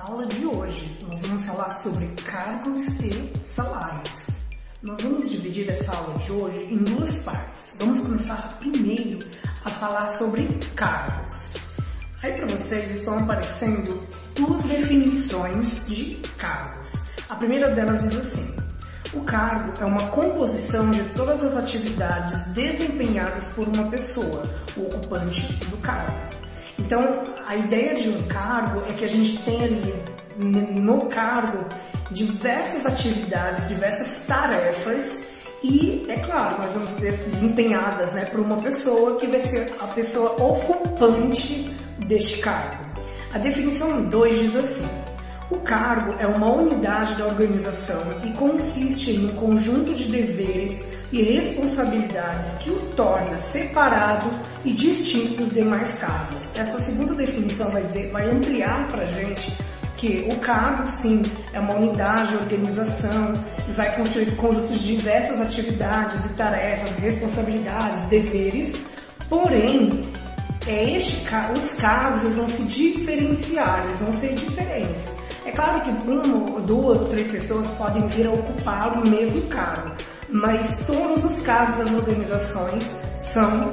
Na aula de hoje, nós vamos falar sobre cargos e salários. Nós vamos dividir essa aula de hoje em duas partes. Vamos começar primeiro a falar sobre cargos. Aí para vocês estão aparecendo duas definições de cargos. A primeira delas diz assim: o cargo é uma composição de todas as atividades desempenhadas por uma pessoa, o ocupante do cargo. Então, a ideia de um cargo é que a gente tem ali no cargo diversas atividades, diversas tarefas e, é claro, nós vamos ter desempenhadas né, por uma pessoa que vai ser a pessoa ocupante deste cargo. A definição 2 diz assim: o cargo é uma unidade da organização e consiste em um conjunto de deveres e responsabilidades que o torna separado e distinto dos demais cargos. Essa segunda definição vai, dizer, vai ampliar para a gente que o cargo, sim, é uma unidade de organização e vai constituir conjuntos de diversas atividades e tarefas, responsabilidades, deveres, porém, é este, os cargos eles vão se diferenciar, eles vão ser diferentes. É claro que uma, duas três pessoas podem vir a ocupar o mesmo cargo, mas todos os cargos das organizações são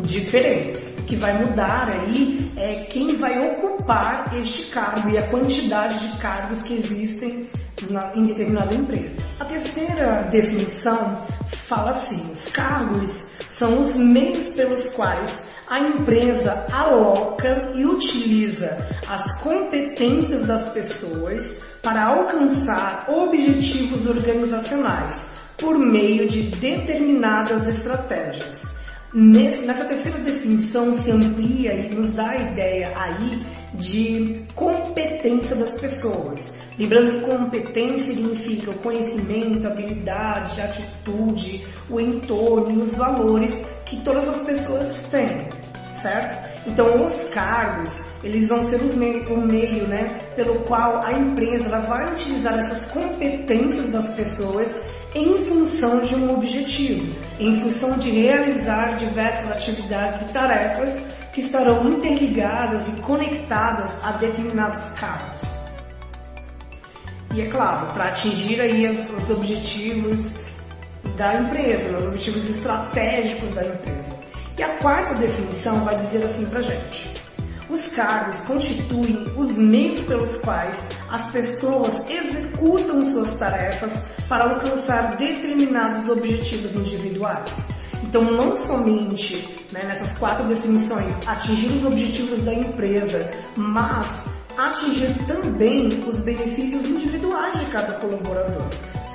diferentes. O que vai mudar aí é quem vai ocupar este cargo e a quantidade de cargos que existem na, em determinada empresa. A terceira definição fala assim: os cargos são os meios pelos quais a empresa aloca e utiliza as competências das pessoas para alcançar objetivos organizacionais por meio de determinadas estratégias. nessa terceira definição se amplia e nos dá a ideia aí de competência das pessoas. Lembrando que competência significa o conhecimento, habilidade, atitude, o entorno os valores que todas as pessoas têm certo? Então os cargos, eles vão ser os meio, o meio, né, pelo qual a empresa vai utilizar essas competências das pessoas em função de um objetivo, em função de realizar diversas atividades e tarefas que estarão interligadas e conectadas a determinados cargos. E é claro, para atingir aí os objetivos da empresa, os objetivos estratégicos da empresa. E a quarta definição vai dizer assim pra gente. Os cargos constituem os meios pelos quais as pessoas executam suas tarefas para alcançar determinados objetivos individuais. Então, não somente né, nessas quatro definições atingir os objetivos da empresa, mas atingir também os benefícios individuais de cada colaborador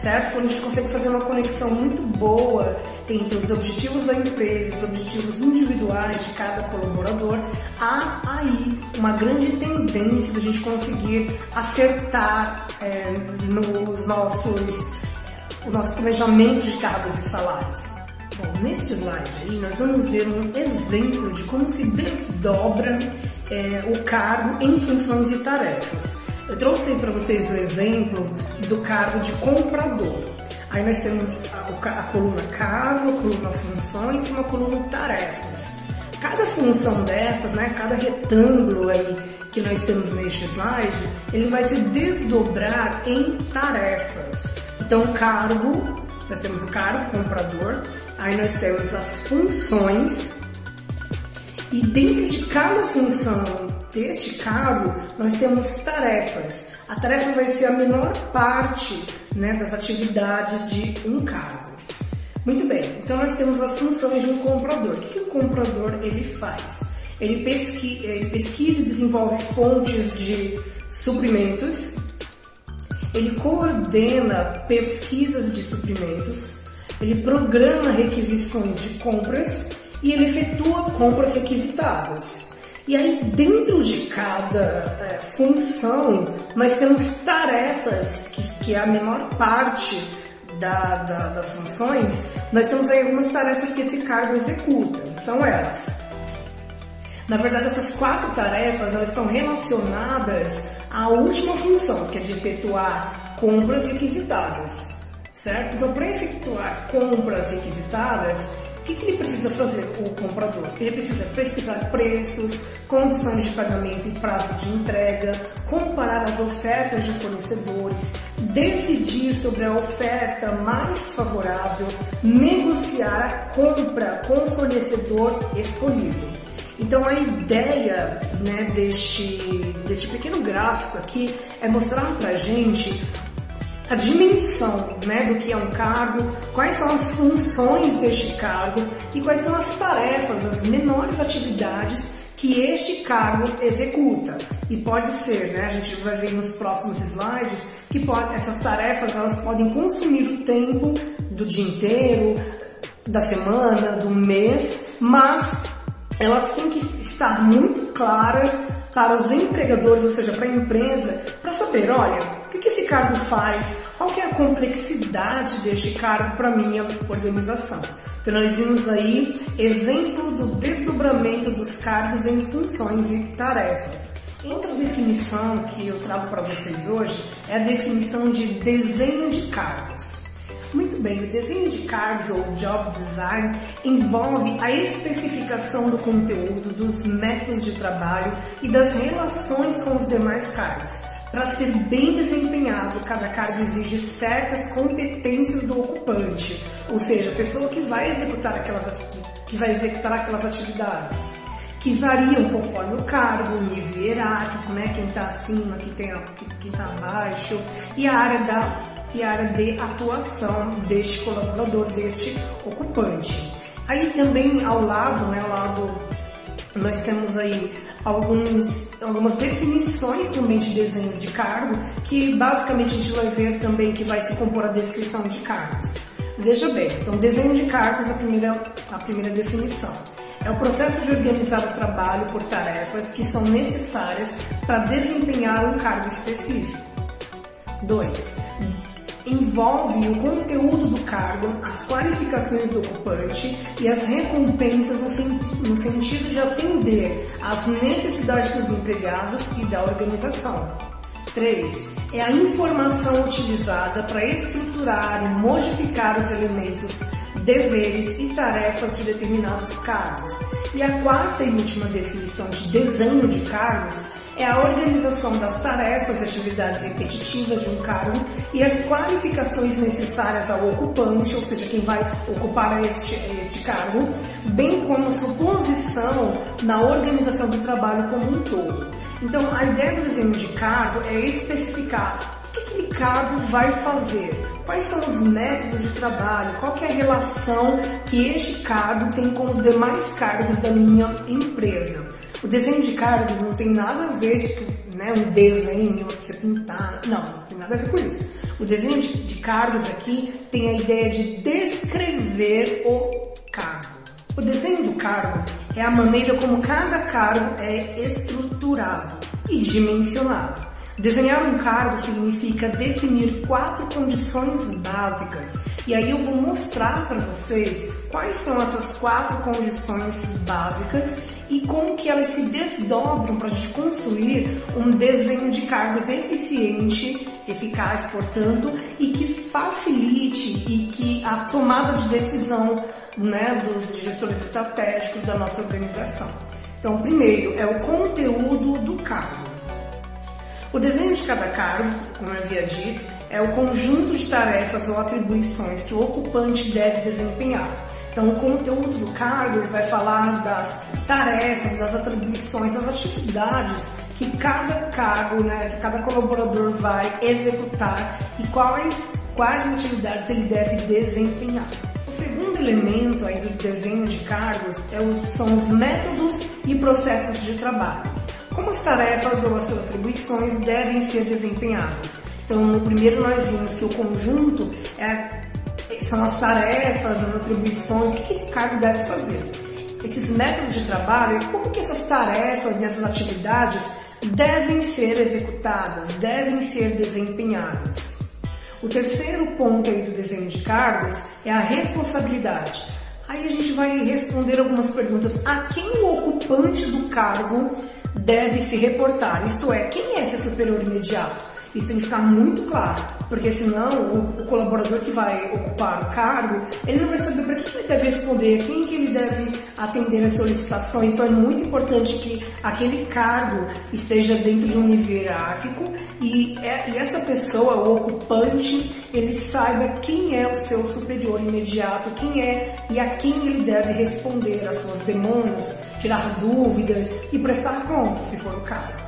certo? Quando a gente consegue fazer uma conexão muito boa entre os objetivos da empresa, os objetivos individuais de cada colaborador, há aí uma grande tendência da gente conseguir acertar é, nos nossos, o nosso planejamento de cargos e salários. Bom, nesse slide aí nós vamos ver um exemplo de como se desdobra é, o cargo em funções e tarefas. Eu trouxe para vocês o exemplo do cargo de comprador. Aí nós temos a, a coluna cargo, a coluna funções e uma coluna tarefas. Cada função dessas, né, cada retângulo aí que nós temos neste slide, ele vai se desdobrar em tarefas. Então, cargo, nós temos o cargo, comprador, aí nós temos as funções, e dentro de cada função deste cargo, nós temos tarefas. A tarefa vai ser a menor parte né, das atividades de um cargo. Muito bem, então nós temos as funções de um comprador. O que, o comprador ele faz? Ele, pesqui, ele pesquisa e desenvolve fontes de suprimentos, ele coordena pesquisas de suprimentos, ele programa requisições de compras e ele efetua compras requisitadas. E aí, dentro de cada é, função, nós temos tarefas, que, que é a menor parte da, da, das funções, nós temos aí algumas tarefas que esse cargo executa. São elas. Na verdade, essas quatro tarefas elas estão relacionadas à última função, que é de efetuar compras requisitadas, certo? Então, para efetuar compras requisitadas, O que, que ele precisa fazer, o comprador? Ele precisa pesquisar preços, condições de pagamento e prazos de entrega, comparar as ofertas de fornecedores, decidir sobre a oferta mais favorável, negociar a compra com o fornecedor escolhido. Então a ideia né, deste, deste pequeno gráfico aqui é mostrar para gente a dimensão né, do que é um cargo, quais são as funções deste cargo e quais são as tarefas, as menores atividades que este cargo executa. E pode ser, né, a gente vai ver nos próximos slides, que pode, essas tarefas elas podem consumir o tempo do dia inteiro, da semana, do mês, mas elas têm que estar muito claras para os empregadores, ou seja, para a empresa, para saber, olha, o que esse cargo faz, qual que é a complexidade deste cargo para minha organização. Então nós vimos aí exemplo do desdobramento dos cargos em funções e tarefas. Outra definição que eu trago para vocês hoje é a definição de desenho de cargos. Muito bem, o desenho de cargos ou job design envolve a especificação do conteúdo, dos métodos de trabalho e das relações com os demais cargos. Para ser bem desempenhado, cada cargo exige certas competências do ocupante, ou seja, a pessoa que vai executar aquelas, que vai executar aquelas atividades que variam conforme o cargo, o nível hierárquico, né? Quem está acima, quem está abaixo, e a área da e a área de atuação deste colaborador, deste ocupante. Aí também ao lado, né, ao lado, nós temos aí alguns, algumas definições também de desenhos de cargo, que basicamente a gente vai ver também que vai se compor a descrição de cargos. Veja bem, então desenho de cargos, a primeira, a primeira definição. É o processo de organizar o trabalho por tarefas que são necessárias para desempenhar um cargo específico. 2 envolve o conteúdo do cargo, as qualificações do ocupante e as recompensas no, no sentido de atender às necessidades dos empregados e da organização. 3. É a informação utilizada para estruturar e modificar os elementos, deveres e tarefas de determinados cargos. E a quarta e última definição de desenho de cargos é a organização das tarefas e atividades repetitivas de um cargo e as qualificações necessárias ao ocupante, ou seja, quem vai ocupar este, este cargo, bem como sua posição na organização do trabalho como um todo. Então, a ideia do desenho de cargo é especificar o que aquele cargo vai fazer, quais são os métodos de trabalho, qual é a relação que este cargo tem com os demais cargos da minha empresa. O desenho de cargos não tem nada a ver de né, um desenho, você pintar, não, não tem nada a ver com isso. O desenho de, de cargos aqui tem a ideia de descrever o cargo. O desenho do cargo é a maneira como cada cargo é estruturado e dimensionado. Desenhar um cargo significa definir quatro condições básicas. E aí eu vou mostrar para vocês quais são essas quatro condições básicas e como que elas se desdobram para a gente construir um desenho de cargos eficiente, eficaz, portanto, e que facilite e que a tomada de decisão né, dos gestores estratégicos da nossa organização. Então, primeiro é o conteúdo do cargo. O desenho de cada cargo, como eu havia dito, é o conjunto de tarefas ou atribuições que o ocupante deve desempenhar então, o conteúdo do cargo vai falar das tarefas, das atribuições, das atividades que cada cargo, né, que cada colaborador vai executar e quais, quais atividades ele deve desempenhar. O segundo elemento aí do desenho de cargos é os, são os métodos e processos de trabalho. Como as tarefas ou as atribuições devem ser desempenhadas. Então, no primeiro nós vimos que o conjunto é são as tarefas, as atribuições, o que esse cargo deve fazer. Esses métodos de trabalho, como que essas tarefas e essas atividades devem ser executadas, devem ser desempenhadas. O terceiro ponto aí do desenho de cargos é a responsabilidade. Aí a gente vai responder algumas perguntas. A quem o ocupante do cargo deve se reportar? Isto é, quem é esse superior imediato? Isso tem que ficar muito claro, porque senão o, colaborador que vai ocupar o cargo, ele não vai saber para que, ele deve responder, quem que ele deve atender as solicitações. Então é muito importante que aquele cargo esteja dentro de um nível hierárquico e, é, e essa pessoa, o ocupante, ele saiba quem é o seu superior imediato, quem é e a quem ele deve responder às suas demandas, tirar dúvidas e prestar contas, se for o caso.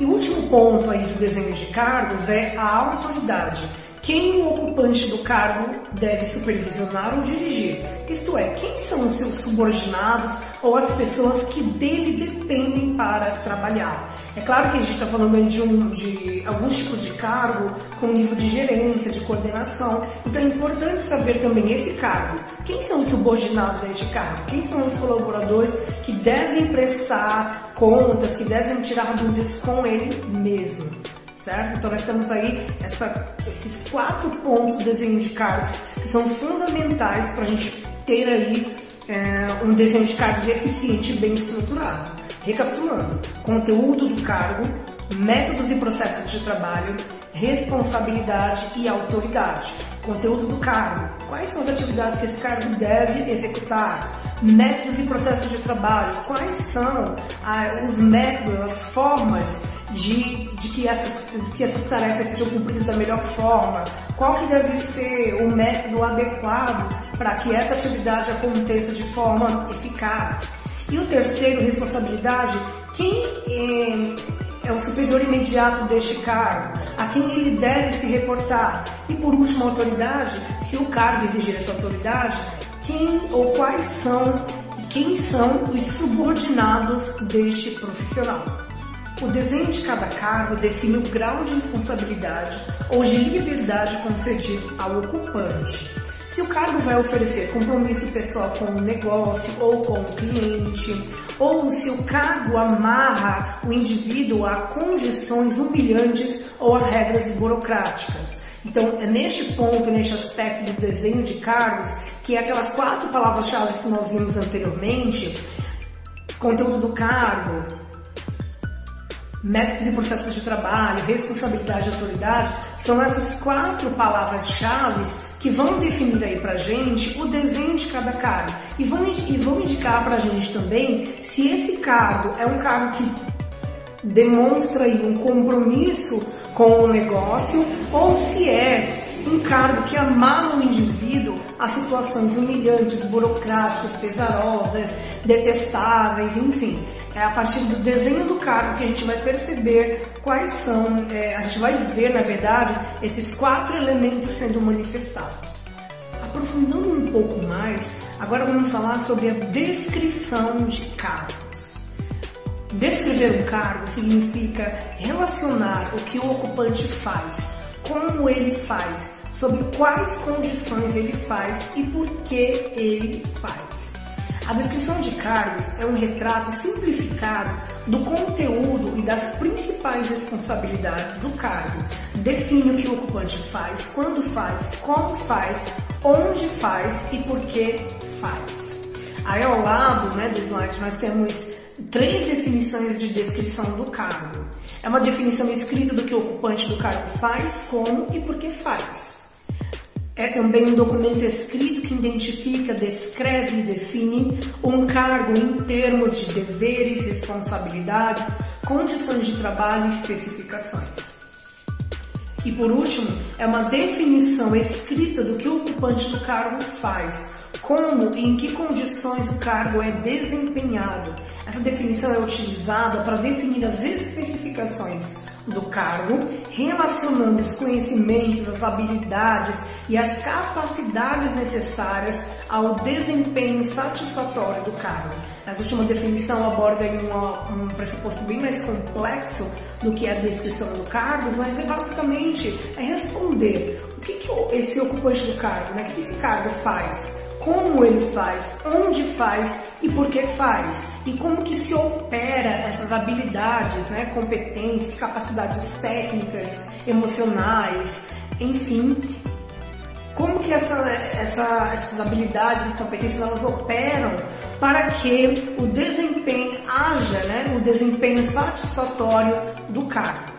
E o último ponto aí do desenho de cargos é a autoridade. Quem o ocupante do cargo deve supervisionar ou dirigir? Isto é, quem são os seus subordinados ou as pessoas que dele dependem para trabalhar? É claro que a gente está falando de, um, de alguns tipos de cargo com nível de gerência, de coordenação, então é importante saber também esse cargo. Quem são os subordinados a este cargo? Quem são os colaboradores que devem prestar contas, que devem tirar dúvidas com ele mesmo? certo? Então nós temos aí essa, esses quatro pontos do desenho de cargos que são fundamentais para a gente ter aí é, um desenho de cargos eficiente e bem estruturado. Recapitulando, conteúdo do cargo, métodos e processos de trabalho, responsabilidade e autoridade. Conteúdo do cargo, quais são as atividades que esse cargo deve executar, métodos e processos de trabalho, quais são ah, os métodos, as formas de, de, que essas, de que essas tarefas sejam cumpridas da melhor forma, qual que deve ser o método adequado para que essa atividade aconteça de forma eficaz. E o terceiro, responsabilidade, quem é, é o superior imediato deste cargo, quem ele deve se reportar. E por último, autoridade, se o cargo exigir essa autoridade, quem ou quais são quem são os subordinados deste profissional. O desenho de cada cargo define o grau de responsabilidade ou de liberdade concedido ao ocupante. Se o cargo vai oferecer compromisso pessoal com o negócio ou com o cliente, ou se o cargo amarra o indivíduo a condições humilhantes ou a regras burocráticas. Então, é neste ponto, neste aspecto do desenho de cargos, que é aquelas quatro palavras-chave que nós vimos anteriormente, conteúdo do cargo, métodos e processos de trabalho, responsabilidade e autoridade, são essas quatro palavras-chave que vão definir aí pra gente o desenho de cada cargo e vão, e vão indicar pra gente também se esse cargo é um cargo que demonstra aí um compromisso com o negócio ou se é um cargo que amarra o indivíduo a situações humilhantes, burocráticas, pesarosas, detestáveis, enfim. É a partir do desenho do cargo que a gente vai perceber quais são, é, a gente vai ver, na verdade, esses quatro elementos sendo manifestados. Aprofundando um pouco mais, agora vamos falar sobre a descrição de cargos. Descrever um cargo significa relacionar o que o ocupante faz, como ele faz, sob quais condições ele faz e por que ele faz. A descrição de cargos é um retrato simplificado do conteúdo e das principais responsabilidades do cargo. Define o que o ocupante faz, quando faz, como faz, onde faz e por que faz. Aí ao lado né, do slide nós temos três definições de descrição do cargo. É uma definição escrita do que o ocupante do cargo faz, como e por que faz. É também um documento escrito que identifica, descreve e define um cargo em termos de deveres, responsabilidades, condições de trabalho e especificações. E por último, é uma definição escrita do que o ocupante do cargo faz, como e em que condições o cargo é desempenhado. Essa definição é utilizada para definir as especificações do cargo, relacionando os conhecimentos, as habilidades e as capacidades necessárias ao desempenho satisfatório do cargo. Essa última definição aborda um, um pressuposto bem mais complexo do que a descrição do cargo, mas é basicamente é responder o que, que esse ocupante do cargo, né, o que esse cargo faz, como ele faz, onde faz? E por que faz, e como que se opera essas habilidades, né, competências, capacidades técnicas, emocionais, enfim, como que essa, essa, essas habilidades, essas competências, elas operam para que o desempenho haja, né, o desempenho satisfatório do cargo.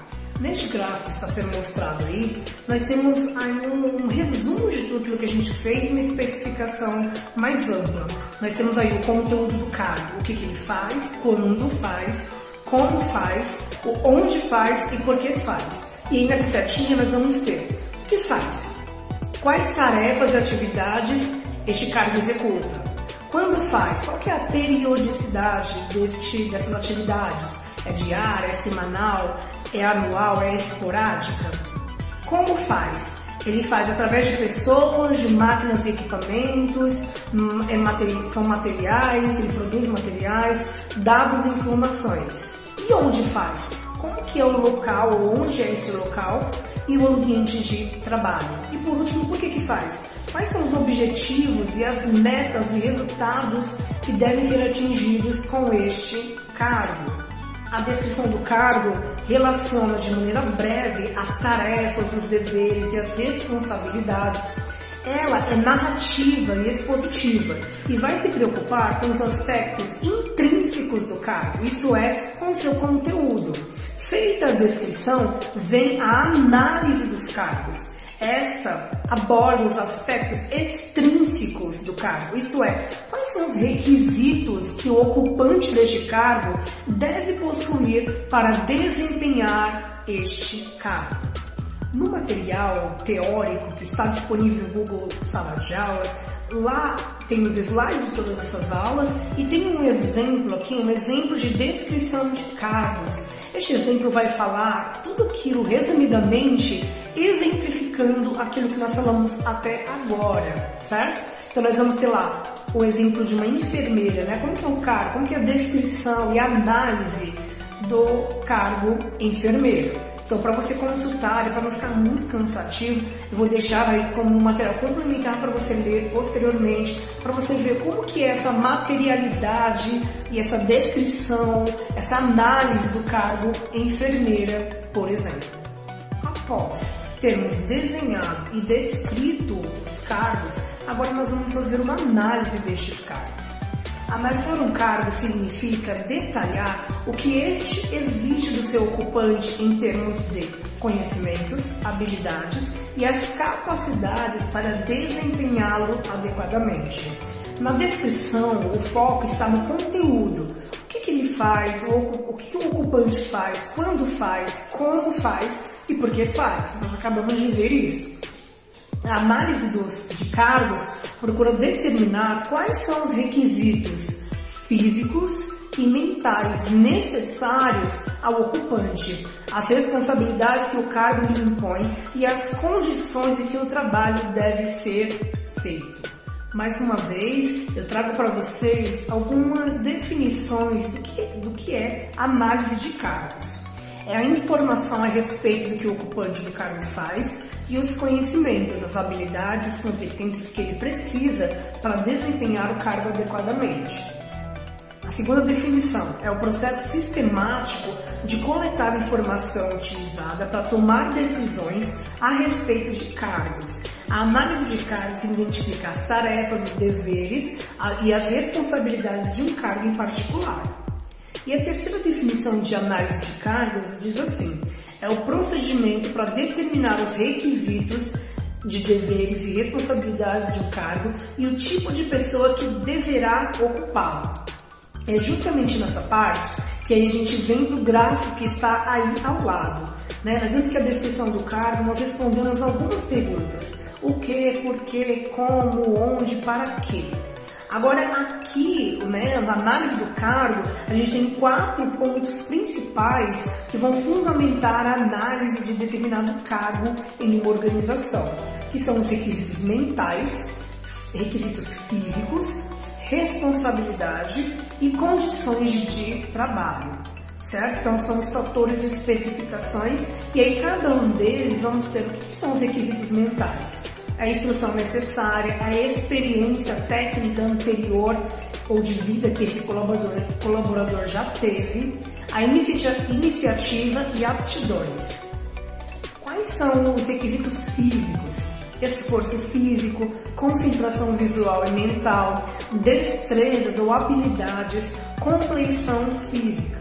Neste gráfico que está sendo mostrado aí, nós temos aí um, um resumo de tudo que a gente fez uma especificação mais ampla. Nós temos aí o conteúdo do cargo, o que, que ele faz, quando faz, como faz, onde faz e por que faz. E nessa setinha nós vamos ter o que faz, quais tarefas e atividades este cargo executa, quando faz, qual é a periodicidade deste, dessas atividades, é diária, é semanal, é anual, é esporádica? Como faz? Ele faz através de pessoas, de máquinas e equipamentos, hum, é são materiais, ele produz materiais, dados e informações. E onde faz? Como que é o local, onde é esse local e o ambiente de trabalho? E por último, por que que faz? Quais são os objetivos e as metas e resultados que devem ser atingidos com este cargo? A descrição do cargo relaciona de maneira breve as tarefas, os deveres e as responsabilidades. Ela é narrativa e expositiva e vai se preocupar com os aspectos intrínsecos do cargo, isto é, com seu conteúdo. Feita a descrição, vem a análise dos cargos. Esta aborda os aspectos extrínsecos do cargo, isto é, quais são os requisitos que o ocupante deste cargo deve possuir para desempenhar este cargo. No material teórico que está disponível no Google Sala de Aula, lá tem os slides de todas essas aulas e tem um exemplo aqui, um exemplo de descrição de cargos. Este exemplo vai falar tudo aquilo resumidamente, aquilo que nós falamos até agora, certo? Então nós vamos ter lá o exemplo de uma enfermeira, né? Como que é o cargo, como que é a descrição e a análise do cargo enfermeiro. Então, para você consultar e para não ficar muito cansativo, eu vou deixar aí como um material complementar para você ler posteriormente, para você ver como que é essa materialidade e essa descrição, essa análise do cargo enfermeira, por exemplo. Após termos desenhado e descrito os cargos, agora nós vamos fazer uma análise destes cargos. Analisar um cargo significa detalhar o que este exige do seu ocupante em termos de conhecimentos, habilidades e as capacidades para desempenhá-lo adequadamente. Na descrição, o foco está no conteúdo. O que, que ele faz, o, que o ocupante faz, quando faz, como faz e por que faz. Nós acabamos de ver isso. A análise dos, de cargos procura determinar quais são os requisitos físicos e mentais necessários ao ocupante, as responsabilidades que o cargo lhe impõe e as condições em que o trabalho deve ser feito. Mais uma vez, eu trago para vocês algumas definições do que, do que é análise de cargos. É a informação a respeito do que o ocupante do cargo faz e os conhecimentos, as habilidades, as competências que ele precisa para desempenhar o cargo adequadamente. A segunda definição é o processo sistemático de coletar informação utilizada para tomar decisões a respeito de cargos. A análise de cargos identifica as tarefas, os deveres e as responsabilidades de um cargo em particular. E a terceira definição de análise de cargos diz assim: é o procedimento para determinar os requisitos de deveres e responsabilidades de um cargo e o tipo de pessoa que deverá ocupá-lo. É justamente nessa parte que aí a gente vem para o gráfico que está aí ao lado. Né? Mas antes que a descrição do cargo, nós respondemos algumas perguntas. O que, por que, como, onde, para quê? Agora aqui, né, na análise do cargo, a gente tem quatro pontos principais que vão fundamentar a análise de determinado cargo em uma organização, que são os requisitos mentais, requisitos físicos, responsabilidade e condições de trabalho. Certo? Então são os fatores de especificações e aí cada um deles vamos ter o que são os requisitos mentais a instrução necessária, a experiência técnica anterior ou de vida que esse colaborador, colaborador já teve, a iniciativa e aptidões. Quais são os requisitos físicos? Esforço físico, concentração visual e mental, destrezas ou habilidades, compleição física.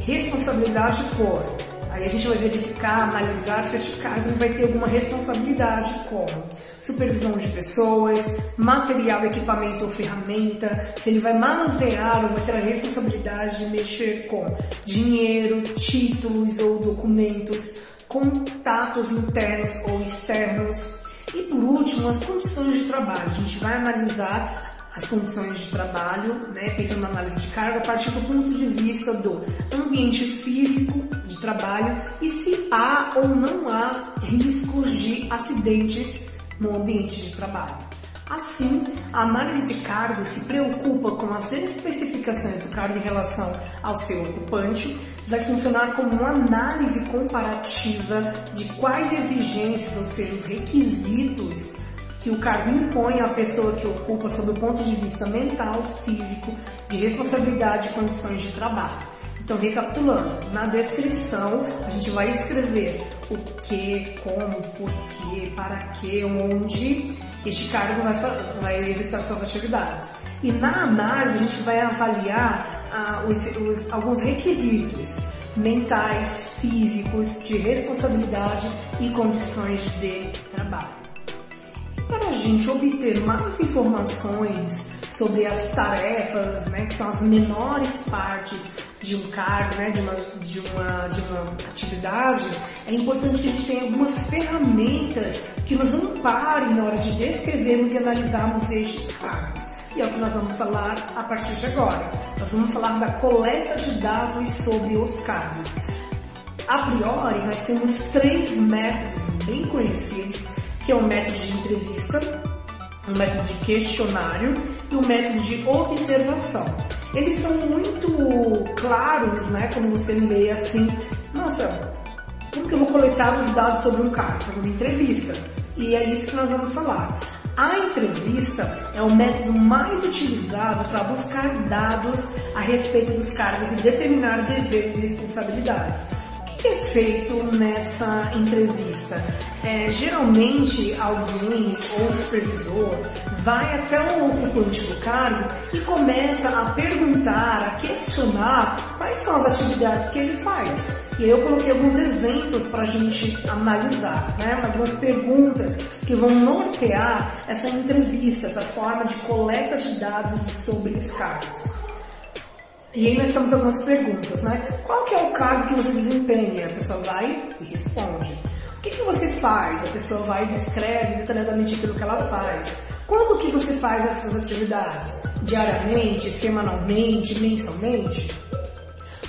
Responsabilidade por Aí a gente vai verificar, analisar se este cargo vai ter alguma responsabilidade como supervisão de pessoas, material, equipamento ou ferramenta, se ele vai manusear ou vai ter a responsabilidade de mexer com dinheiro, títulos ou documentos, contatos internos ou externos. E por último, as condições de trabalho. A gente vai analisar as condições de trabalho, né, pensando na análise de carga, a partir do ponto de vista do ambiente físico de trabalho e se há ou não há riscos de acidentes no ambiente de trabalho. Assim, a análise de cargo se preocupa com as especificações do cargo em relação ao seu ocupante, vai funcionar como uma análise comparativa de quais exigências, ou seja, os requisitos que o cargo impõe à pessoa que ocupa sob o ponto de vista mental, físico, de responsabilidade e condições de trabalho. Então, recapitulando, na descrição a gente vai escrever o que, como, por que, para que, onde este cargo vai, vai executar suas atividades. E na análise a gente vai avaliar ah, os, os, alguns requisitos mentais, físicos, de responsabilidade e condições de gente obter mais informações sobre as tarefas, né, que são as menores partes de um cargo, né, de, uma, de, uma, de uma atividade, é importante que a gente tenha algumas ferramentas que nos amparem na hora de descrevermos e analisarmos estes cargos. E é o que nós vamos falar a partir de agora. Nós vamos falar da coleta de dados sobre os cargos. A priori, nós temos três métodos bem conhecidos que é o método de entrevista, o método de questionário e o método de observação. Eles são muito claros, né? Quando você lê assim, nossa, como que eu vou coletar os dados sobre um cargo? Fazer uma entrevista. E é isso que nós vamos falar. A entrevista é o método mais utilizado para buscar dados a respeito dos cargos e determinar deveres e responsabilidades que é feito nessa entrevista? É, geralmente alguém ou supervisor vai até o ocupante do cargo e começa a perguntar, a questionar quais são as atividades que ele faz. E eu coloquei alguns exemplos para a gente analisar, né? algumas perguntas que vão nortear essa entrevista, essa forma de coleta de dados sobre os cargos. E aí nós temos algumas perguntas, né? Qual que é o cargo que você desempenha? A pessoa vai e responde. O que, que você faz? A pessoa vai e descreve detalhadamente aquilo que ela faz. Quando que você faz essas atividades? Diariamente, semanalmente, mensalmente?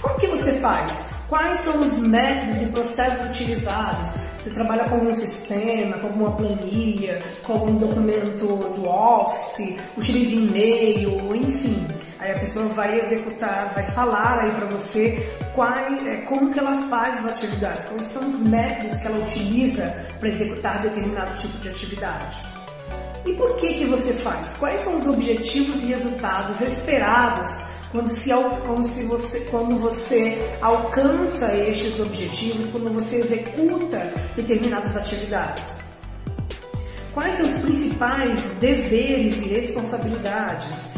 Como que você faz? Quais são os métodos e processos utilizados? Você trabalha com um sistema, com alguma planilha, com algum documento do Office, utiliza e-mail, enfim. Aí a pessoa vai executar, vai falar aí para você qual, é, como que ela faz as atividades, quais são os métodos que ela utiliza para executar determinado tipo de atividade. E por que que você faz? Quais são os objetivos e resultados esperados quando, se, quando, se você, quando você alcança estes objetivos, quando você executa determinadas atividades? Quais são os principais deveres e responsabilidades?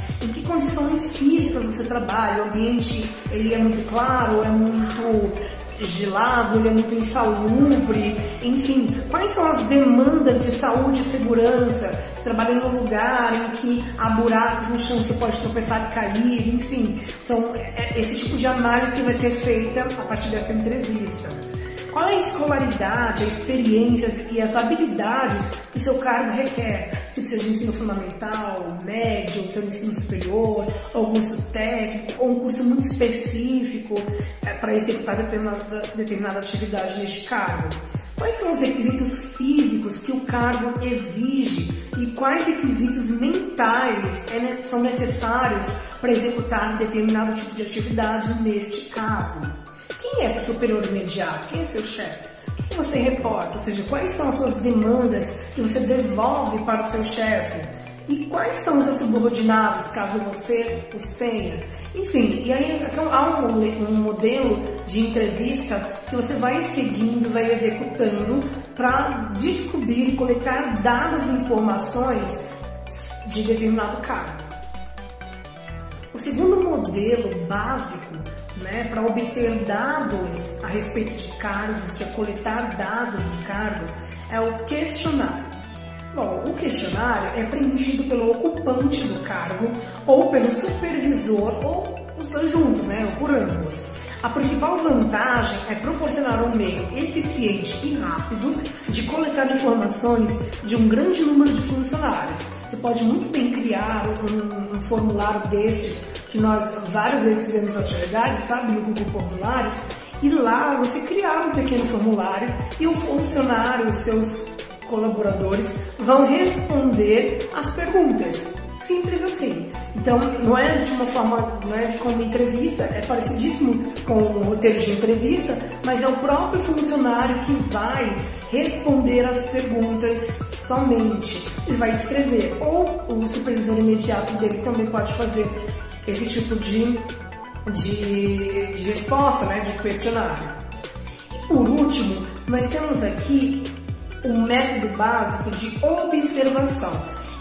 Em que condições físicas você trabalha, o ambiente ele é muito claro, é muito gelado, ele é muito insalubre, enfim, quais são as demandas de saúde e segurança? Você trabalha num lugar em que há buracos no chão, você pode tropeçar e cair, enfim, são é, é esse tipo de análise que vai ser feita a partir dessa entrevista. Qual é a escolaridade, a experiência e as habilidades que seu cargo requer? Se precisa de ensino fundamental, médio, seu ensino superior, ou curso técnico, ou um curso muito específico é, para executar determinada, determinada atividade neste cargo? Quais são os requisitos físicos que o cargo exige e quais requisitos mentais é, são necessários para executar determinado tipo de atividade neste cargo? Quem é esse superior imediato? Quem é seu chefe? O que você reporta? Ou seja, quais são as suas demandas que você devolve para o seu chefe? E quais são os subordinados, caso você os tenha? Enfim, e aí há um, um modelo de entrevista que você vai seguindo, vai executando para descobrir e coletar dados e informações de determinado cargo. O segundo modelo básico né, para obter dados a respeito de cargos, de coletar dados de cargos, é o questionário. Bom, o questionário é preenchido pelo ocupante do cargo ou pelo supervisor ou os dois juntos, né, ou por ambos. A principal vantagem é proporcionar um meio eficiente e rápido de coletar informações de um grande número de funcionários. Você pode muito bem criar um, um formulário desses que nós várias vezes fizemos atividades, sabe, no Google Formulários, e lá você criar um pequeno formulário e o funcionário, os seus colaboradores vão responder as perguntas. Simples assim. Então, não é de uma forma, não é de como entrevista, é parecidíssimo com o roteiro de entrevista, mas é o próprio funcionário que vai responder as perguntas somente. Ele vai escrever, ou o supervisor imediato dele também pode fazer esse tipo de, de, de resposta, né, de questionário. E por último, nós temos aqui o método básico de observação.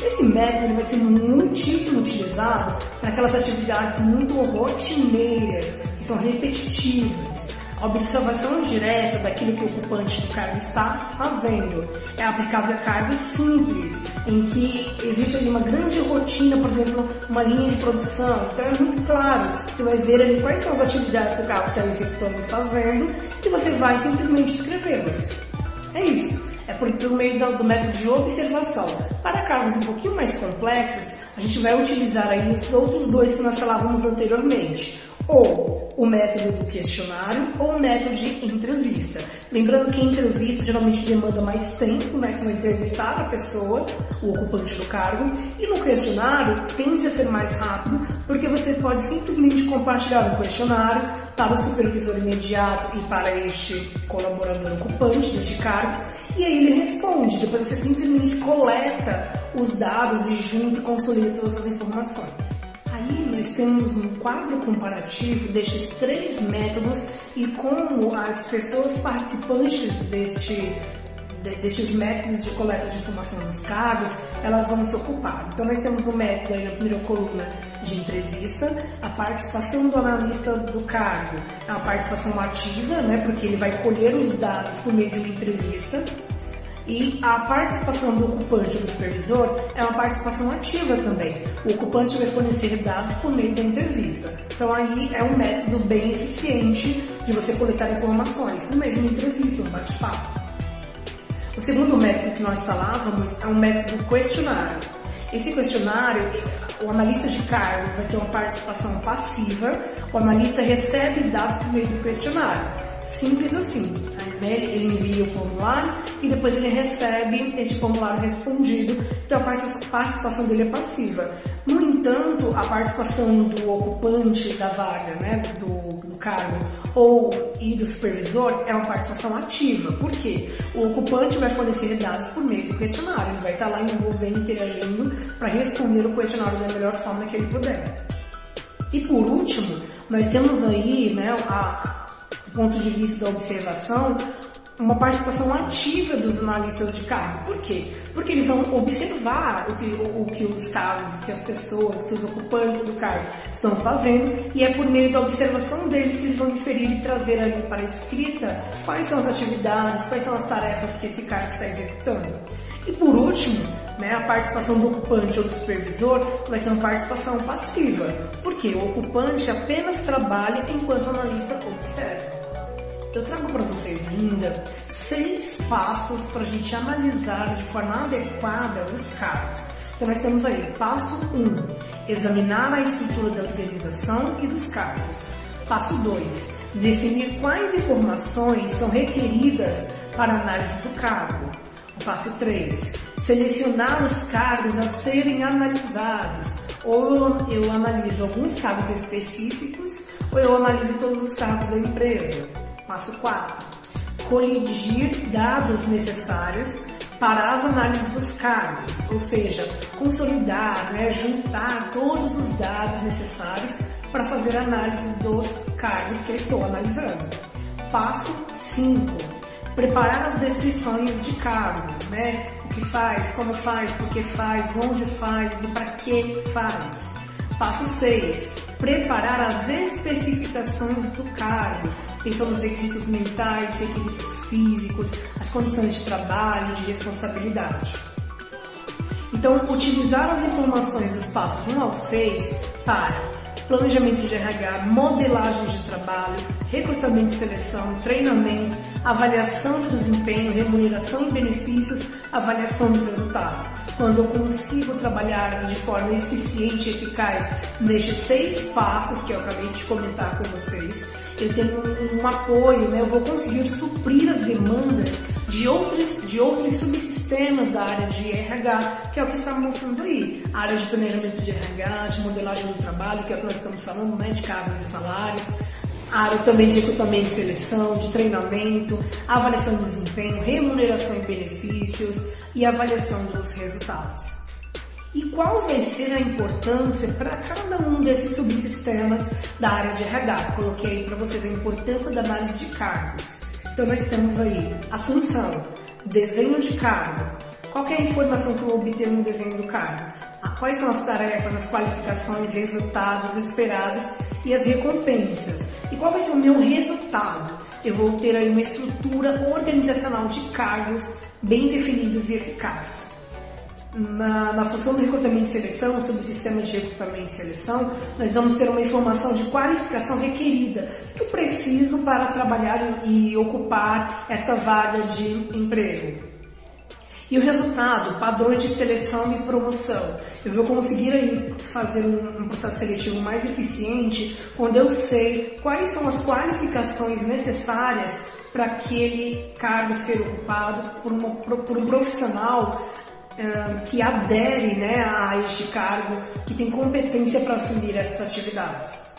Esse método vai ser muitíssimo utilizado para aquelas atividades muito rotineiras, que são repetitivas. Observação direta daquilo que o ocupante do cargo está fazendo é aplicável a cargos simples, em que existe ali uma grande rotina, por exemplo, uma linha de produção. Então é muito claro, você vai ver ali quais são as atividades que o cargo está executando e fazendo e você vai simplesmente escrevê-las. É isso é por, por meio do, do, método de observação. Para cargos um pouquinho mais complexos, a gente vai utilizar aí os outros dois que nós falávamos anteriormente, ou o método do questionário ou o método de entrevista. Lembrando que entrevista geralmente demanda mais tempo, né? Você vai entrevistar a pessoa, o ocupante do cargo, e no questionário tende a ser mais rápido, porque você pode simplesmente compartilhar o questionário para o supervisor imediato e para este colaborador ocupante deste cargo, e aí ele responde. Depois você simplesmente coleta os dados e junta e consolida todas as informações. Temos um quadro comparativo destes três métodos e como as pessoas participantes deste destes métodos de coleta de informação dos cargos, elas vão se ocupar. Então nós temos um método aí na primeira coluna de entrevista, a participação do analista do cargo é uma participação ativa, né, porque ele vai colher os dados por meio de uma entrevista, e a participação do ocupante do supervisor é uma participação ativa também. O ocupante vai fornecer dados por meio da entrevista. Então aí é um método bem eficiente de você coletar informações, no uma entrevista, um bate-papo. O segundo método que nós falávamos é um método questionário. Esse questionário, o analista de cargo vai ter uma participação passiva, o analista recebe dados por meio do questionário. Simples assim. Né? Ele envia o formulário e depois ele recebe esse formulário respondido, então a participação dele é passiva. No entanto, a participação do ocupante da vaga, né, do, do cargo, ou e do supervisor é uma participação ativa. Por quê? O ocupante vai fornecer dados por meio do questionário, ele vai estar lá envolvendo, interagindo para responder o questionário da melhor forma que ele puder. E por último, nós temos aí, né, a, ponto de vista da observação, uma participação ativa dos analistas de cargo. Por quê? Porque eles vão observar o que, o, o que os cargos, o que as pessoas, o que os ocupantes do cargo estão fazendo e é por meio da observação deles que eles vão inferir e trazer ali para a escrita quais são as atividades, quais são as tarefas que esse cargo está executando. E por último, né, a participação do ocupante ou do supervisor vai ser uma participação passiva, porque o ocupante apenas trabalha enquanto o analista observa eu trago para vocês ainda seis passos para a gente analisar de forma adequada os cargos. Então nós temos aí, passo 1, um, examinar a estrutura da organização e dos cargos. Passo 2, definir quais informações são requeridas para análise do cargo. passo 3, selecionar os cargos a serem analisados. Ou eu analiso alguns cargos específicos, ou eu analiso todos os cargos da empresa. Passo 4. Coligir dados necessários para as análises dos cargos, ou seja, consolidar, né, juntar todos os dados necessários para fazer análise dos cargos que eu estou analisando. Passo 5. Preparar as descrições de cargo, né? O que faz, como faz, por que faz, onde faz e para que faz. Passo 6 preparar as especificações do cargo, pensando nos requisitos mentais, requisitos físicos, as condições de trabalho, de responsabilidade. Então, utilizar as informações dos passos 1 ao 6 para planejamento de RH, modelagem de trabalho, recrutamento e seleção, treinamento, avaliação de desempenho, remuneração e benefícios, avaliação dos resultados. Quando eu consigo trabalhar de forma eficiente e eficaz nestes seis passos que eu acabei de comentar com vocês, eu tenho um, um apoio, né? eu vou conseguir suprir as demandas de outros, de outros subsistemas da área de RH, que é o que está mostrando aí. A área de planejamento de RH, de modelagem do trabalho, que é o que nós estamos falando, né? de cargos e salários. Área também de recrutamento e seleção, de treinamento, avaliação de desempenho, remuneração e benefícios e avaliação dos resultados. E qual vai ser a importância para cada um desses subsistemas da área de RH? Coloquei para vocês a importância da análise de cargos. Então nós temos aí a função, desenho de cargo. Qual é a informação que eu obter no desenho do cargo? Ah, quais são as tarefas, as qualificações, resultados esperados e as recompensas? Qual vai ser o meu resultado? Eu vou ter aí uma estrutura organizacional de cargos bem definidos e eficazes na, na, função do recrutamento e seleção, sobre o sistema de recrutamento e seleção, nós vamos ter uma informação de qualificação requerida. Que eu preciso para trabalhar e ocupar esta vaga de emprego? E o resultado, padrões de seleção e promoção. Eu vou conseguir aí fazer um, processo seletivo mais eficiente quando eu sei quais são as qualificações necessárias para aquele cargo ser ocupado por, uma, por um profissional que adere né, a este cargo, que tem competência para assumir essas atividades.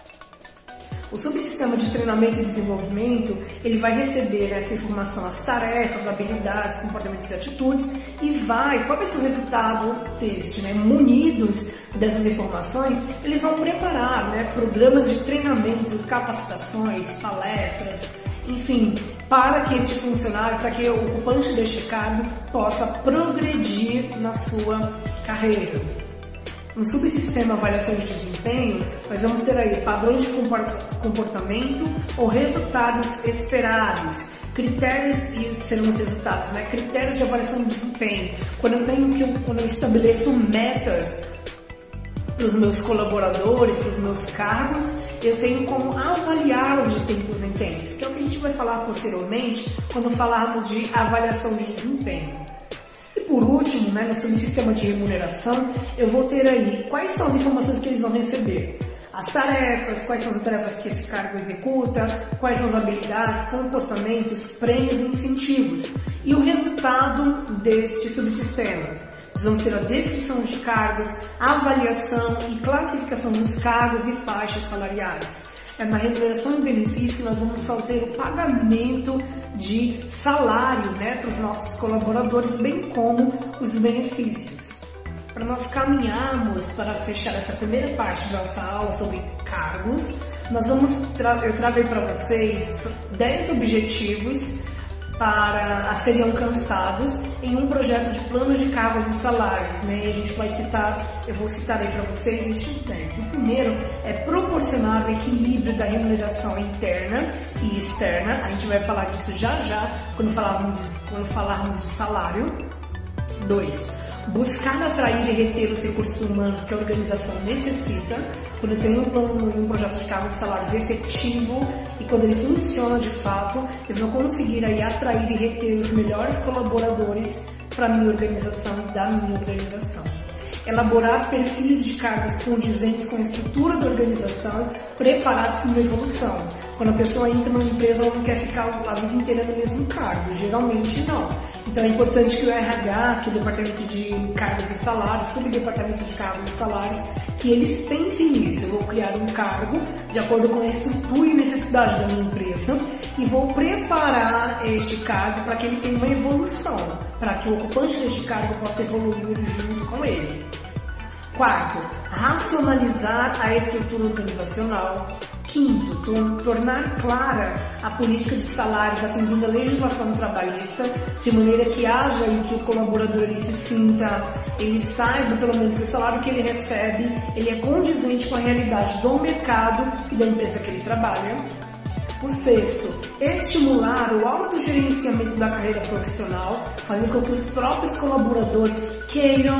O subsistema de treinamento e desenvolvimento, ele vai receber essa informação, as tarefas, habilidades, comportamentos e atitudes e vai, qual vai ser o resultado deste, né? Munidos dessas informações, eles vão preparar né, programas de treinamento, capacitações, palestras, enfim, para que este funcionário, para que o ocupante deste cargo possa progredir na sua carreira. No subsistema avaliação de desempenho, nós vamos ter aí padrões de comportamento ou resultados esperados, critérios e serão os resultados, né? Critérios de avaliação de desempenho. Quando eu tenho que quando eu estabeleço metas para os meus colaboradores, para os meus cargos, eu tenho como avaliá-los de tempos em tempos, que é o que a gente vai falar posteriormente quando falarmos de avaliação de desempenho. E por último, né, no subsistema de remuneração, eu vou ter aí quais são as informações que eles vão receber. As tarefas, quais são as tarefas que esse cargo executa, quais são as habilidades, comportamentos, prêmios e incentivos. E o resultado deste subsistema Vamos ter a descrição de cargos, avaliação e classificação dos cargos e faixas salariais. É na remuneração e benefício nós vamos fazer o pagamento de salário né, para os nossos colaboradores, bem como os benefícios. Para nós caminharmos para fechar essa primeira parte da nossa aula sobre cargos, nós vamos tra eu trago para vocês 10 objetivos para a serem alcançados em um projeto de plano de cargos e salários. Né? E a gente vai citar, eu vou citar aí para vocês estes 10. O primeiro é proporcionar o equilíbrio da remuneração interna e externa. A gente vai falar disso já já quando falarmos quando falarmos de salário. 2 buscar atrair e reter os recursos humanos que a organização necessita, quando tem um plano um projeto de cargos e salários efetivo e quando ele funciona de fato, eles vão conseguir aí atrair e reter os melhores colaboradores para a minha organização e da minha organização. Elaborar perfis de cargos condizentes com a estrutura da organização, preparados para uma evolução. Quando a pessoa entra numa empresa, ela não quer ficar a vida inteira no mesmo cargo. Geralmente não. Então é importante que o RH, que o Departamento de Cargos e Salários, Subdepartamento de Cargos e Salários, que eles pensem nisso. Eu vou criar um cargo de acordo com a estrutura e necessidade da minha empresa e vou preparar este cargo para que ele tenha uma evolução, para que o ocupante deste cargo possa evoluir junto com ele. Quarto, racionalizar a estrutura organizacional, Quinto, tornar clara a política de salários atendendo a legislação trabalhista, de maneira que haja e que o colaborador ele se sinta ele saiba pelo menos que o salário que ele recebe ele é condizente com a realidade do mercado e da empresa que ele trabalha. O sexto, estimular o autogerenciamento da carreira profissional, fazer com que os próprios colaboradores queiram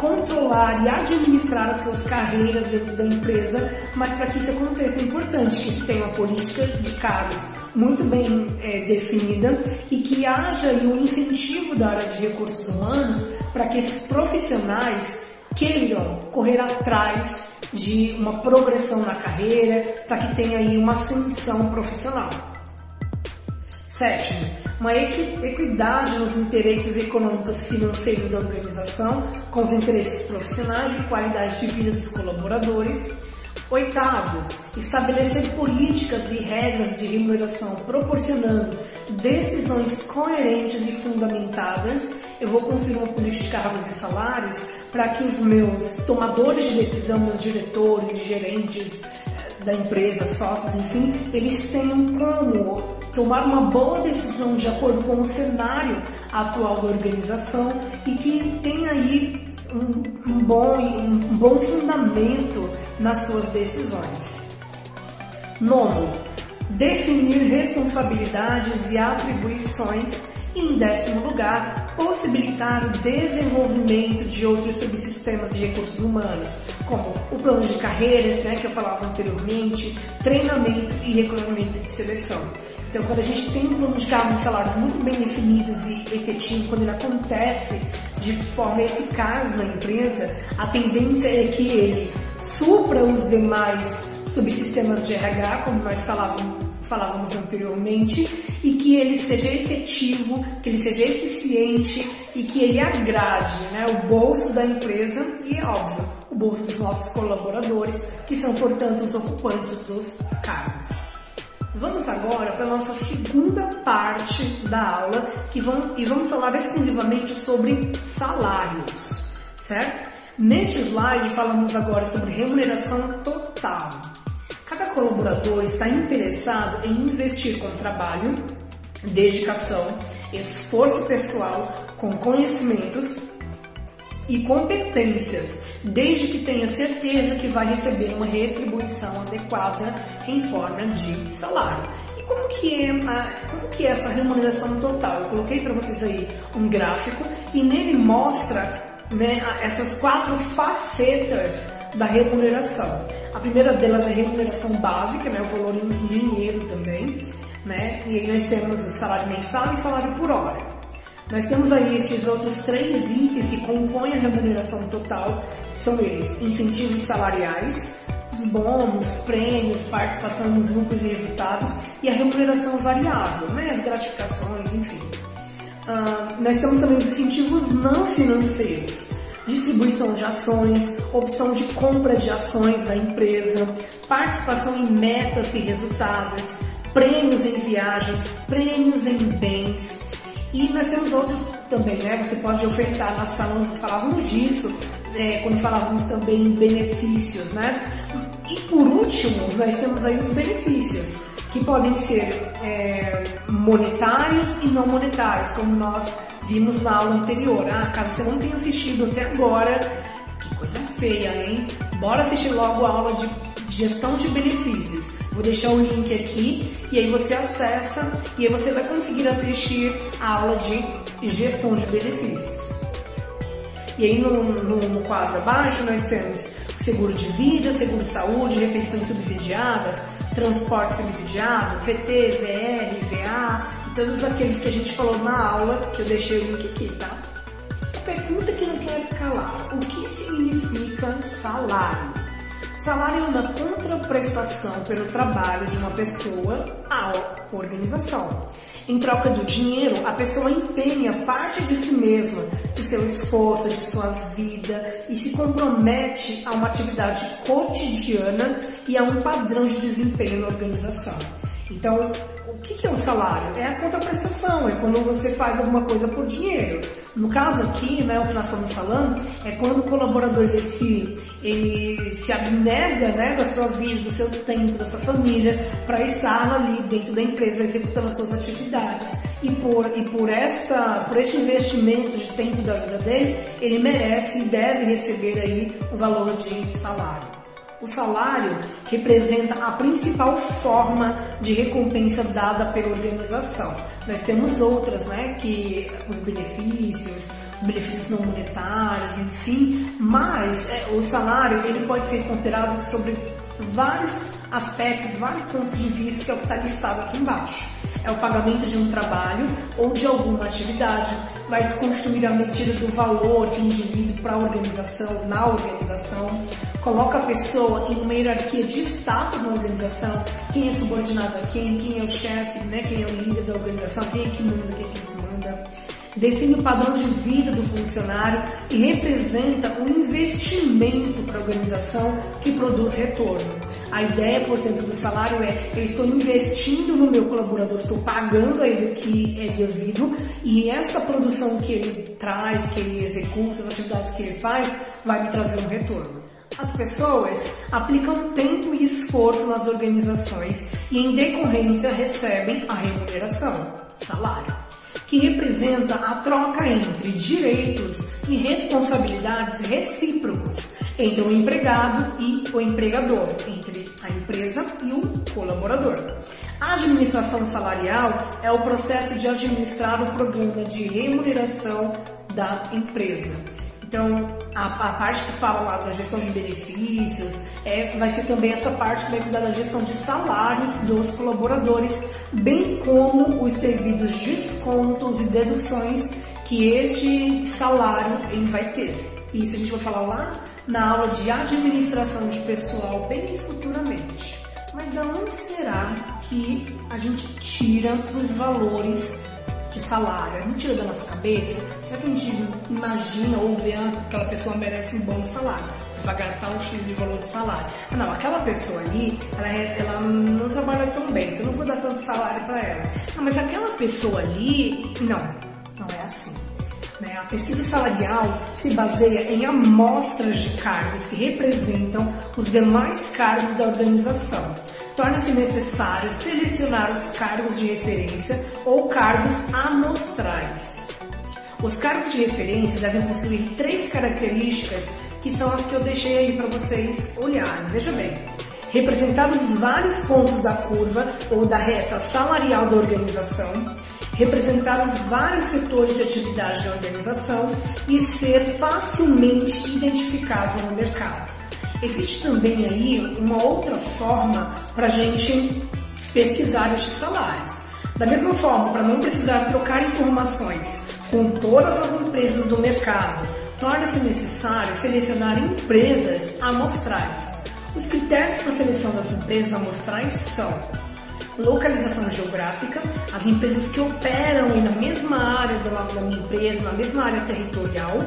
controlar e administrar as suas carreiras dentro da empresa, mas para que isso aconteça é importante que se tenha uma política de cargos muito bem é, definida e que haja um incentivo da área de recursos humanos para que esses profissionais queiram correr atrás de uma progressão na carreira, para que tenha aí uma ascensão profissional. Sétimo, uma equidade nos interesses econômicos e financeiros da organização, com os interesses profissionais e qualidade de vida dos colaboradores. Oitavo, estabelecer políticas e regras de remuneração proporcionando decisões coerentes e fundamentadas. Eu vou construir uma política de cargos e salários para que os meus tomadores de decisão, meus diretores, gerentes eh, da empresa, sócios, enfim, eles tenham como tomar uma boa decisão de acordo com o cenário atual da organização e que tenha aí um, um bom, um bom fundamento nas suas decisões. Nono, definir responsabilidades e atribuições e, em décimo lugar, possibilitar o desenvolvimento de outros subsistemas de recursos humanos, como o plano de carreiras, né, que eu falava anteriormente, treinamento e recrutamento de seleção. Então, quando a gente tem um plano de cargos e salários muito bem definidos e efetivos, quando ele acontece de forma eficaz na empresa, a tendência é que ele supra os demais subsistemas de RH, como nós falávamos, falávamos anteriormente, e que ele seja efetivo, que ele seja eficiente e que ele agrade né, o bolso da empresa e, óbvio, o bolso dos nossos colaboradores, que são, portanto, os ocupantes dos cargos. Vamos agora para a nossa segunda parte da aula que vamos, e vamos falar exclusivamente sobre salários, certo? Neste slide falamos agora sobre remuneração total. Cada colaborador está interessado em investir com trabalho, dedicação, esforço pessoal, com conhecimentos e competências desde que tenha certeza que vai receber uma retribuição adequada em forma de salário. E como que é, como que é essa remuneração total? Eu coloquei para vocês aí um gráfico e nele mostra né, essas quatro facetas da remuneração. A primeira delas é a remuneração básica, né, o valor em dinheiro também, né, e aí nós temos o salário mensal e salário por hora. Nós temos aí esses outros três itens que compõem a remuneração total, são eles incentivos salariais, os bônus, prêmios, participação nos lucros e resultados e a remuneração variável, né, as gratificações, enfim. Uh, nós temos também os incentivos não financeiros, distribuição de ações, opção de compra de ações da empresa, participação em metas e resultados, prêmios em viagens, prêmios em bens, e nós temos outros também, né? Você pode ofertar nas salas, falávamos disso, né? quando falávamos também em benefícios, né? E por último, nós temos aí os benefícios, que podem ser é, monetários e não monetários, como nós vimos na aula anterior. Ah, caso você não tenha assistido até agora, que coisa feia, hein? Bora assistir logo a aula de gestão de benefícios. Vou deixar o link aqui e aí você acessa e aí você vai conseguir assistir a aula de gestão de benefícios. E aí no, no, no quadro abaixo nós temos seguro de vida, seguro de saúde, refeições subsidiadas, transporte subsidiado, VT, VR, VA todos aqueles que a gente falou na aula, que eu deixei o link aqui, tá? Pergunta que não quer calar, o que significa salário? Salário é uma contraprestação pelo trabalho de uma pessoa à organização. Em troca do dinheiro, a pessoa empenha parte de si mesma, de seu esforço, de sua vida e se compromete a uma atividade cotidiana e a um padrão de desempenho na organização. Então, o que é o salário? É a contraprestação, é quando você faz alguma coisa por dinheiro. No caso aqui, né, o que nós estamos falando, é quando o colaborador desse, ele se abnega né, da sua vida, do seu tempo, da sua família, para estar ali dentro da empresa executando as suas atividades. e por, e por, esta, por este investimento de tempo da vida dele, ele merece e deve receber aí o valor de salário. O salário representa a principal forma de recompensa dada pela organização. Nós temos outras, né, que os benefícios, os benefícios não monetários, enfim, mas é, o salário ele pode ser considerado sobre vários aspectos, vários pontos de vista que é o que está listado aqui embaixo é o pagamento de um trabalho ou de alguma atividade, mas constituir a medida do valor de um indivíduo para a organização, na organização, coloca a pessoa em uma hierarquia de status na organização, quem é subordinado a quem, quem é o chefe, né, quem é o líder da organização, quem é que manda, quem é que desmanda define o padrão de vida do funcionário e representa um investimento para a organização que produz retorno. A ideia, portanto, do salário é eu estou investindo no meu colaborador, estou pagando a ele o que é devido e essa produção que ele traz, que ele executa, as atividades que ele faz, vai me trazer um retorno. As pessoas aplicam tempo e esforço nas organizações e, em decorrência, recebem a remuneração, salário que representa a troca entre direitos e responsabilidades recíprocos entre o empregado e o empregador, entre a empresa e o colaborador. A administração salarial é o processo de administrar o programa de remuneração da empresa. Então, a, a, parte que fala lá da gestão de benefícios, é, vai ser também essa parte que vai cuidar da gestão de salários dos colaboradores, bem como os devidos descontos e deduções que este salário ele vai ter. Isso a gente vai falar lá na aula de administração de pessoal bem futuramente. Mas da onde será que a gente tira os valores de salário? Gente tira da nossa cabeça? Será que a gente imagina ou vê que aquela pessoa merece um bom salário? pagar tal X de valor de salário. Ah, não, aquela pessoa ali, ela, é, ela não trabalha tão bem, então não vou dar tanto salário para ela. Não, mas aquela pessoa ali, não, não é assim. Né? A pesquisa salarial se baseia em amostras de cargos que representam os demais cargos da organização torna-se necessário selecionar os cargos de referência ou cargos amostrais. Os cargos de referência devem possuir três características que são as que eu deixei aí para vocês olharem. Veja bem, representar os vários pontos da curva ou da reta salarial da organização, representar os vários setores de atividade da organização e ser facilmente identificável no mercado. Existe também aí uma outra forma para a gente pesquisar estes salários. Da mesma forma, para não precisar trocar informações com todas as empresas do mercado, torna-se necessário selecionar empresas amostrais. Os critérios para seleção das empresas amostrais são localização geográfica, as empresas que operam na mesma área da minha empresa, na mesma área territorial,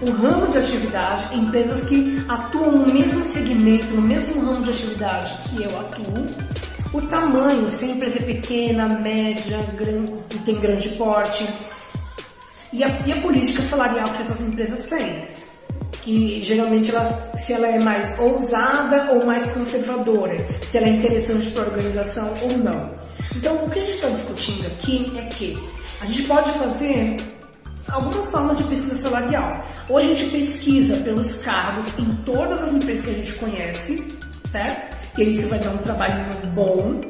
o ramo de atividade, empresas que atuam no mesmo segmento, no mesmo ramo de atividade que eu atuo, o tamanho, se a empresa é pequena, média, grande, tem grande porte, e a, e a política salarial que essas empresas têm que geralmente ela, se ela é mais ousada ou mais conservadora, se ela é interessante para a organização ou não. Então, o que a gente está discutindo aqui é que a gente pode fazer algumas formas de pesquisa salarial. Ou a gente pesquisa pelos cargos em todas as empresas que a gente conhece, certo? E aí você vai dar um trabalho bom.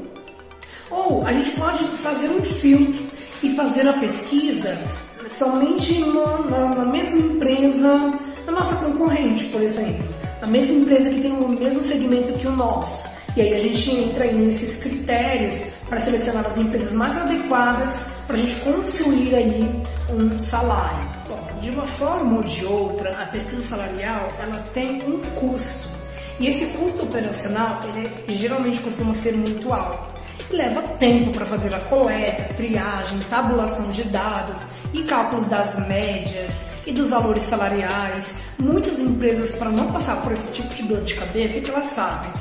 Ou a gente pode fazer um filtro e fazer a pesquisa somente no, na, na mesma empresa, na nossa concorrente, por exemplo. A mesma empresa que tem o mesmo segmento que o nosso. E aí a gente entra nesses critérios para selecionar as empresas mais adequadas para a gente construir aí um salário. Bom, de uma forma ou de outra, a pesquisa salarial ela tem um custo. E esse custo operacional ele geralmente costuma ser muito alto. E leva tempo para fazer a coleta, triagem, tabulação de dados e cálculo das médias e dos valores salariais. Muitas empresas, para não passar por esse tipo de dor de cabeça, o que elas fazem?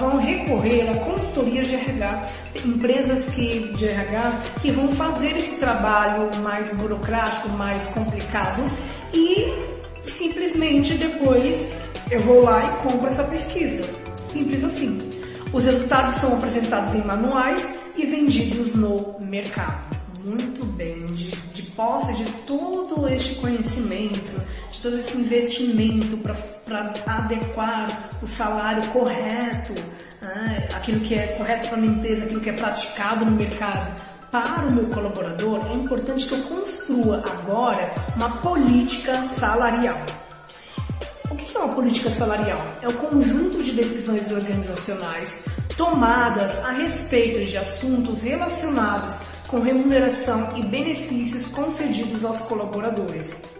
Vão recorrer a consultorias de RH, empresas que, de RH que vão fazer esse trabalho mais burocrático, mais complicado e simplesmente depois eu vou lá e compro essa pesquisa. Simples assim. Os resultados são apresentados em manuais e vendidos no mercado muito bem, de, de posse de todo este conhecimento, de todo esse investimento para adequar o salário correto, né, aquilo que é correto para a empresa, aquilo que é praticado no mercado para o meu colaborador, é importante que eu construa agora uma política salarial. O que é uma política salarial? É o conjunto de decisões organizacionais tomadas a respeito de assuntos relacionados com remuneração e benefícios concedidos aos colaboradores.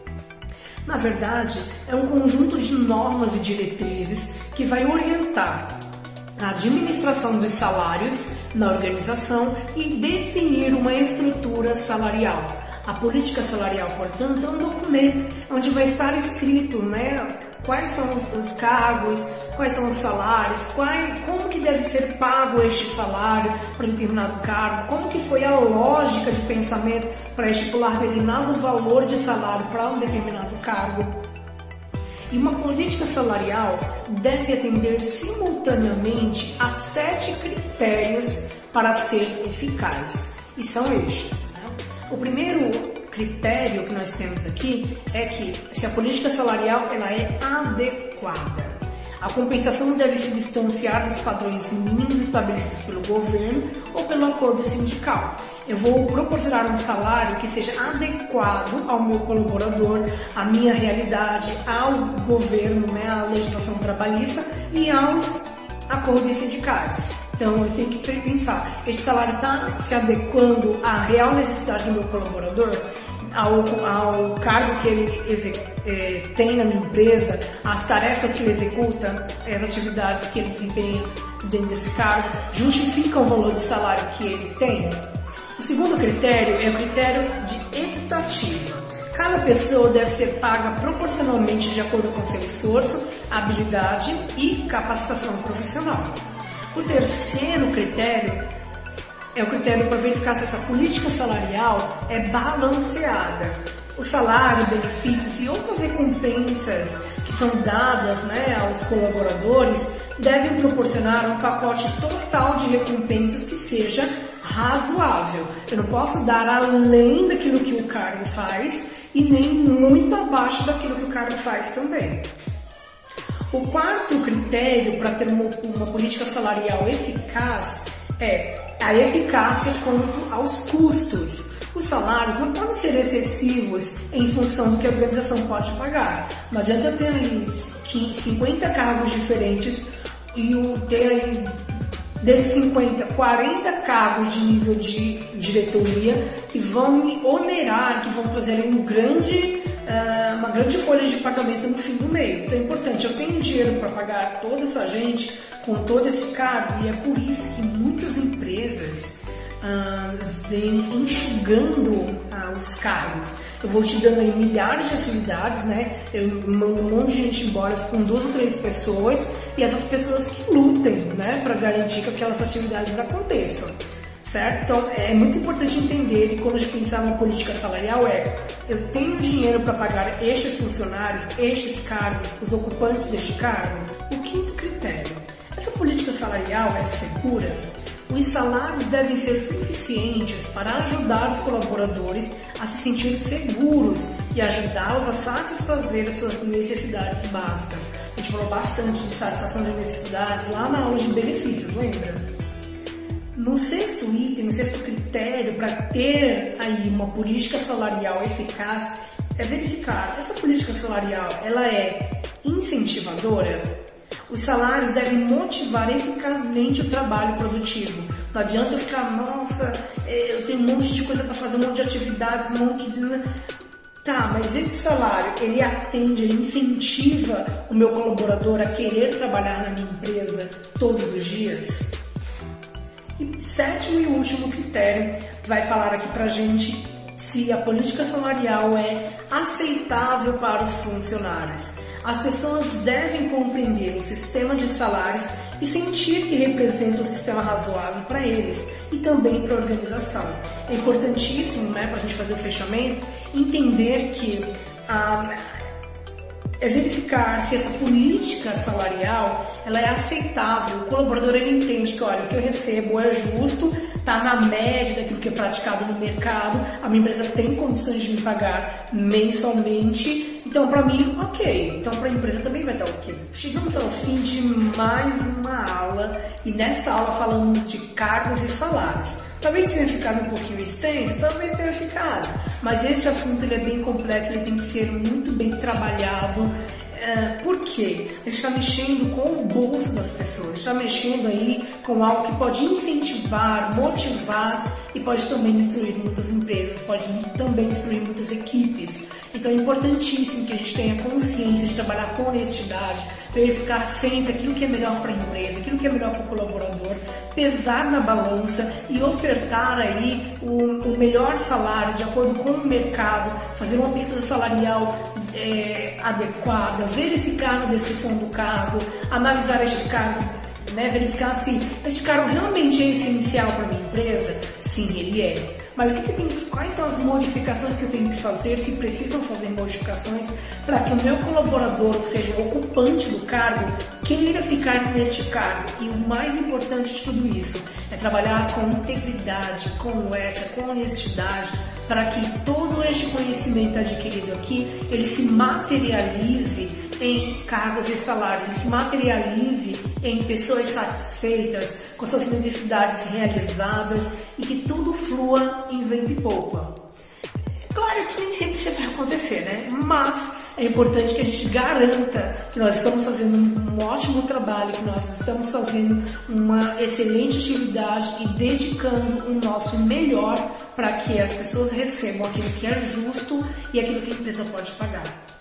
Na verdade, é um conjunto de normas e diretrizes que vai orientar a administração dos salários na organização e definir uma estrutura salarial. A política salarial, portanto, é um documento onde vai estar escrito né, quais são os, cargos, quais são os salários, como que deve ser pago este salário para determinado cargo, como que foi a lógica de pensamento para estipular determinado valor de salário para um determinado cargo. E uma política salarial deve atender simultaneamente a sete critérios para ser eficaz. E são estes. Né? O primeiro critério que nós temos aqui é que se a política salarial ela é adequada. A compensação deve se distanciar dos padrões mínimos estabelecidos pelo governo ou pelo acordo sindical. Eu vou proporcionar um salário que seja adequado ao meu colaborador, à minha realidade, ao governo, né, à legislação trabalhista e aos acordos sindicais. Então eu tenho que pensar, este salário está se adequando à real necessidade do meu colaborador? Ao, ao cargo que ele é, tem na minha empresa, as tarefas que ele executa, as atividades que ele desempenha dentro desse cargo, justificam o valor de salário que ele tem? O segundo critério é o critério de equitativa. Cada pessoa deve ser paga proporcionalmente de acordo com seu esforço, habilidade e capacitação profissional. O terceiro critério é o critério para verificar se essa política salarial é balanceada. O salário, benefícios e outras recompensas que são dadas né, aos colaboradores devem proporcionar um pacote total de recompensas que seja razoável. Eu não posso dar além daquilo que o cargo faz e nem muito abaixo daquilo que o cargo faz também. O quarto critério para ter uma, uma política salarial eficaz é a eficácia quanto aos custos. Os salários não podem ser excessivos em função do que a organização pode pagar. Não adianta ter ali 50 cargos diferentes e o ter aí desses 50, 40 cargos de nível de diretoria que vão me onerar, que vão trazer um grande, uh, uma grande folha de pagamento no fim do mês. Então é importante, eu tenho dinheiro para pagar toda essa gente com todo esse cargo e é por isso que muitas empresas vêm enxugando uh, os cargos. Eu vou te dando aí milhares de atividades, né? Eu mando um monte de gente embora com duas ou três pessoas e essas pessoas que lutem, né, para garantir que aquelas atividades aconteçam. Certo? Então é muito importante entender e quando a gente pensar numa política salarial é eu tenho dinheiro para pagar estes funcionários, estes cargos, os ocupantes deste cargo? O quinto critério. Essa política salarial é segura? Os salários devem ser suficientes para ajudar os colaboradores a se sentir seguros e ajudá-los a satisfazer as suas necessidades básicas. A gente falou bastante de satisfação de necessidades lá na aula de benefícios, lembra? No sexto item, no sexto critério para ter aí uma política salarial eficaz é verificar essa política salarial ela é incentivadora os salários devem motivar eficazmente o trabalho produtivo. Não adianta eu ficar, nossa, é, eu tenho um monte de coisa para fazer, um monte de atividades, um monte de. Tá, mas esse salário, ele atende, ele incentiva o meu colaborador a querer trabalhar na minha empresa todos os dias? E sétimo e último critério vai falar aqui pra gente se a política salarial é aceitável para os funcionários. As pessoas devem compreender o sistema de salários e sentir que representa um sistema razoável para eles e também para a organização. É importantíssimo, né, para a gente fazer o fechamento, entender que ah, é verificar se essa política salarial ela é aceitável. O colaborador ele entende que olha, o que eu recebo é justo, está na média daquilo que é praticado no mercado, a minha empresa tem condições de me pagar mensalmente, então para mim, ok. Então para a empresa também vai estar ok. Chegamos ao fim de mais uma aula e nessa aula falamos de cargos e salários. Talvez tenha ficado um pouquinho extenso, talvez tenha ficado, mas esse assunto ele é bem complexo, ele tem que ser muito bem trabalhado. É, por quê? A gente está mexendo com o bolso das pessoas, está mexendo aí com algo que pode incentivar, motivar e pode também destruir muitas empresas, pode também destruir muitas equipes. Então é importantíssimo que a gente tenha consciência de trabalhar com honestidade, verificar sempre aquilo que é melhor para a empresa, aquilo que é melhor para o colaborador, pesar na balança e ofertar aí o, o melhor salário de acordo com o mercado, fazer uma pesquisa salarial é, adequada, verificar na descrição do cargo, analisar este cargo, né, verificar se este cargo realmente é essencial para a minha empresa. Sim, ele é. Mas o que, que tem, quais são as modificações que eu tenho que fazer, se precisam fazer modificações, para que o meu colaborador, ou seja, o ocupante do cargo, queira ficar neste cargo. E o mais importante de tudo isso é trabalhar com integridade, com ética, com honestidade, para que todo este conhecimento adquirido aqui, ele se materialize em cargos e salários, se materialize em pessoas satisfeitas, com suas necessidades realizadas e que tudo flua em vento e poupa. Claro que nem sempre isso vai acontecer, né? Mas é importante que a gente garanta que nós estamos fazendo um ótimo trabalho, que nós estamos fazendo uma excelente atividade e dedicando o nosso melhor para que as pessoas recebam aquilo que é justo e aquilo que a empresa pode pagar.